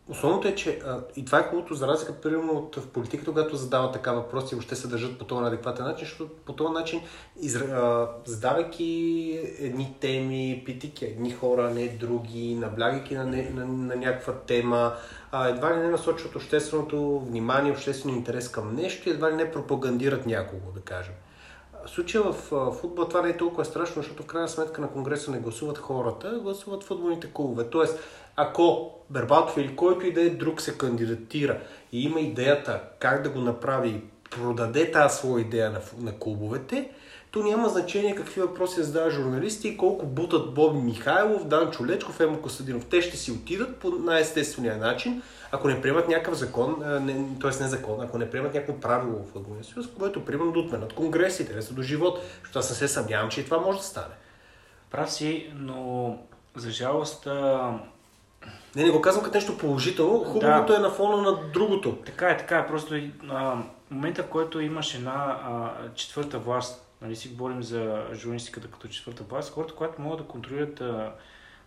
основното е, че а, и това е хубавото за разлика, примерно от в политиката, когато задават така въпроси въобще се държат по този неадекватен начин, защото по този начин, изра... а, задавайки едни теми, питайки едни хора, не други, наблягайки на, не, на, на някаква тема, а, едва ли не насочват общественото внимание, обществения интерес към нещо и едва ли не пропагандират някого, да кажем. В случая в а, футбола това не е толкова страшно, защото в крайна сметка на Конгреса не гласуват хората, гласуват футболните клубове. Тоест, ако Бербатов или който и да е друг се кандидатира и има идеята как да го направи и продаде тази своя идея на, на клубовете, то няма значение какви въпроси задава журналисти и колко бутат Боби Михайлов, Данчо Лечков, Емо Костадинов. Те ще си отидат по най-естествения начин, ако не приемат някакъв закон, т.е. не закон, ако не приемат някакво правило в футболния съюз, което примерно да отменят конгресите, не са до живот, защото аз не се съмнявам, че и това може да стане. Прав си, но за жалост Не, не го казвам като нещо положително, хубавото Да. е на фона на другото. Така е, така е. Просто а, момента, в който имаш една а, четвърта власт, нали си говорим за журналистиката като четвърта власт, хората, които могат да контролират а,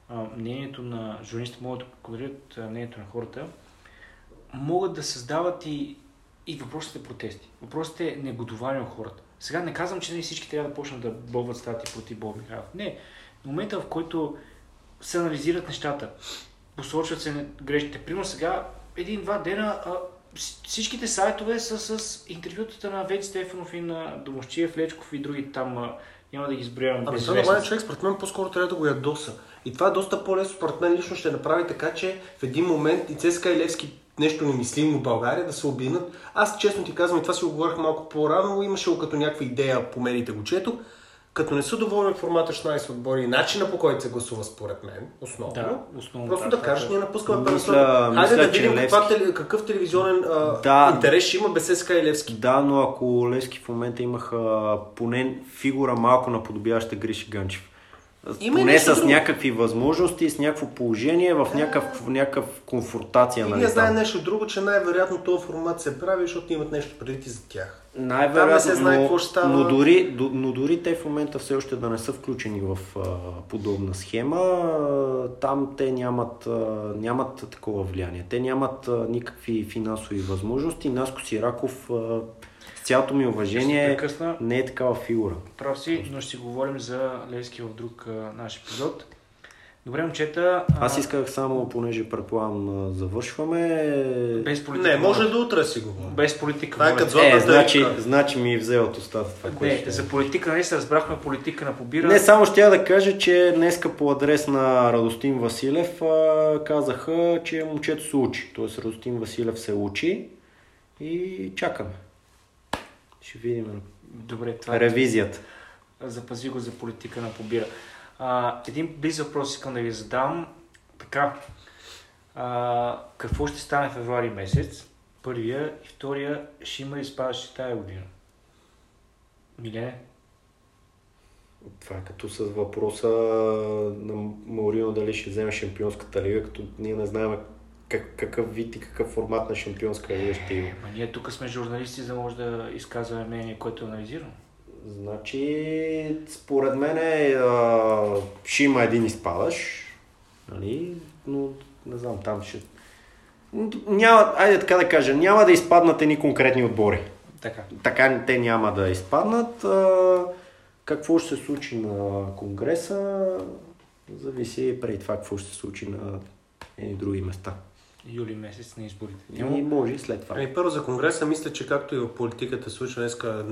а, мнението на журналистите, могат да контролират а, мнението на хората, могат да създават и, и въпросите протести. Въпросите е негодование от хората. Сега не казвам, че не всички трябва да почнат да бълват стати против Боб Михайлов. Не. В момента, в който се анализират нещата, посочват се грешките. Примерно сега, един-два дена, а, всичките сайтове са с интервютата на Веди Стефанов и на Домощиев, Лечков и други там. А, няма да ги изброявам. Ами това безизвестни. нормален човек, според мен по-скоро трябва да го ядоса. И това е доста по-лесно, според мен лично ще направи така, че в един момент и ЦСКА и Левски нещо немислимо в България да се обиднат. Аз честно ти казвам, и това си го говорих малко по-рано, имаше го като някаква идея, по медиите го четох. Като не са доволни от формата 16 отбори и начина по който се гласува според мен, основно, Да, основно просто да, да това е. ние напускаме Мисля- първенството. Хайде мисля, да видим каква, Левски- теле- какъв телевизионен а, Да. интерес ще има без СКА и Левски. Да, но ако Левски в момента имаха поне фигура малко наподобяваща Гриши Ганчев. Има поне с друго. някакви възможности, с някакво положение, в някакъв, в някакъв конфронтация. И нали, ние знаем там. нещо друго, че най-вероятно този формат се прави, защото имат нещо преди за тях. Най-вероятно, не се знае но, какво ще става. но, дори, до- но дори те в момента все още да не са включени в а, подобна схема, а, там те нямат, а, нямат такова влияние. Те нямат а, никакви финансови възможности. Наско Сираков, а, с цялото ми уважение, прекъсна. не е такава фигура. Прав си, но ще си говорим за Левски в друг а, наш епизод. Добре, момчета. а, Аз исках само, понеже предполагам завършваме. Без политика. Не, може до утре си говорим. Без политика. Това е като Е, значи, значи ми е взе от устата това, Не, ще- за политика, нали се разбрахме политика на побира. Не, само ще я да кажа, че днеска по адрес на Радостин Василев а, казаха, че момчето се учи. Тоест Радостин Василев се учи и чакаме. Ще видим Добре, това е. ревизията. Запази го за политика на побира. А, един близ въпрос искам да ви задам. Така. А, какво ще стане в февруари месец? Първия и втория ще има ли спадащи тая година? Милене? Това е като с въпроса на Маурино дали ще вземе шампионската лига, като ние не знаем как, какъв вид и какъв формат на шампионска лига ще има. Ма ние тук сме журналисти, за да може да изказваме мнение, което е анализирано. Значи, според мен е, а, ще има един изпадаш, нали? но не знам, там ще... Няма, айде така да кажа, няма да изпаднат едни конкретни отбори. Така. Така те няма да изпаднат. А, какво ще се случи на Конгреса, зависи преди това какво ще се случи на едни други места. Юли месец на изборите. И Няма може и след това. Ами първо за Конгреса, мисля, че както и в политиката случва днеска,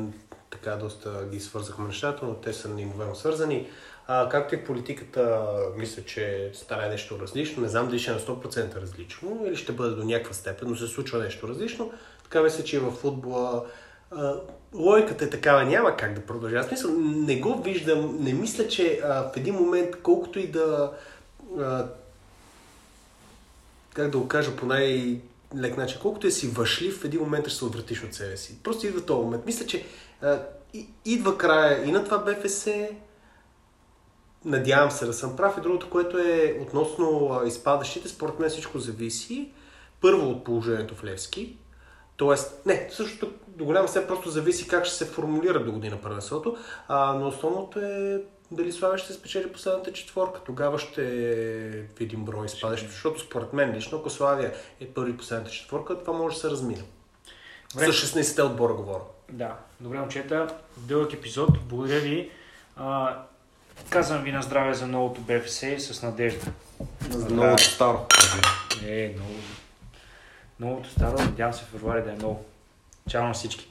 така доста ги свързахме нещата, но те са неимоверно свързани. А, както и в политиката, мисля, че стане нещо различно. Не знам дали ще е на 100% различно или ще бъде до някаква степен, но се случва нещо различно. Така мисля, че и в футбола а, логиката е такава, няма как да продължава. В смисъл, не го виждам, не мисля, че а, в един момент, колкото и да а, как да го кажа по най-лек начин, колкото е си въшлив, в един момент ще се отвратиш от себе си. Просто идва този момент. Мисля, че а, и, идва края и на това БФС. Надявам се да съм прав. И другото, което е относно а, изпадащите, според мен всичко зависи. Първо от положението в Левски. Тоест, не, също до голяма степен просто зависи как ще се формулира до година първенството. А, но основното е дали Славя ще спечели последната четворка. Тогава ще видим брой изпадащи, защото според мен лично, ако Славия е първи последната четворка, това може да се размина. Добре. С 16-те отбора говоря. Да, добре, момчета. Дълъг епизод. Благодаря ви. А, казвам ви на здраве за новото БФС с надежда. Много старо. Е, много. Новото старо, надявам се в февруари да е много. Чао на всички.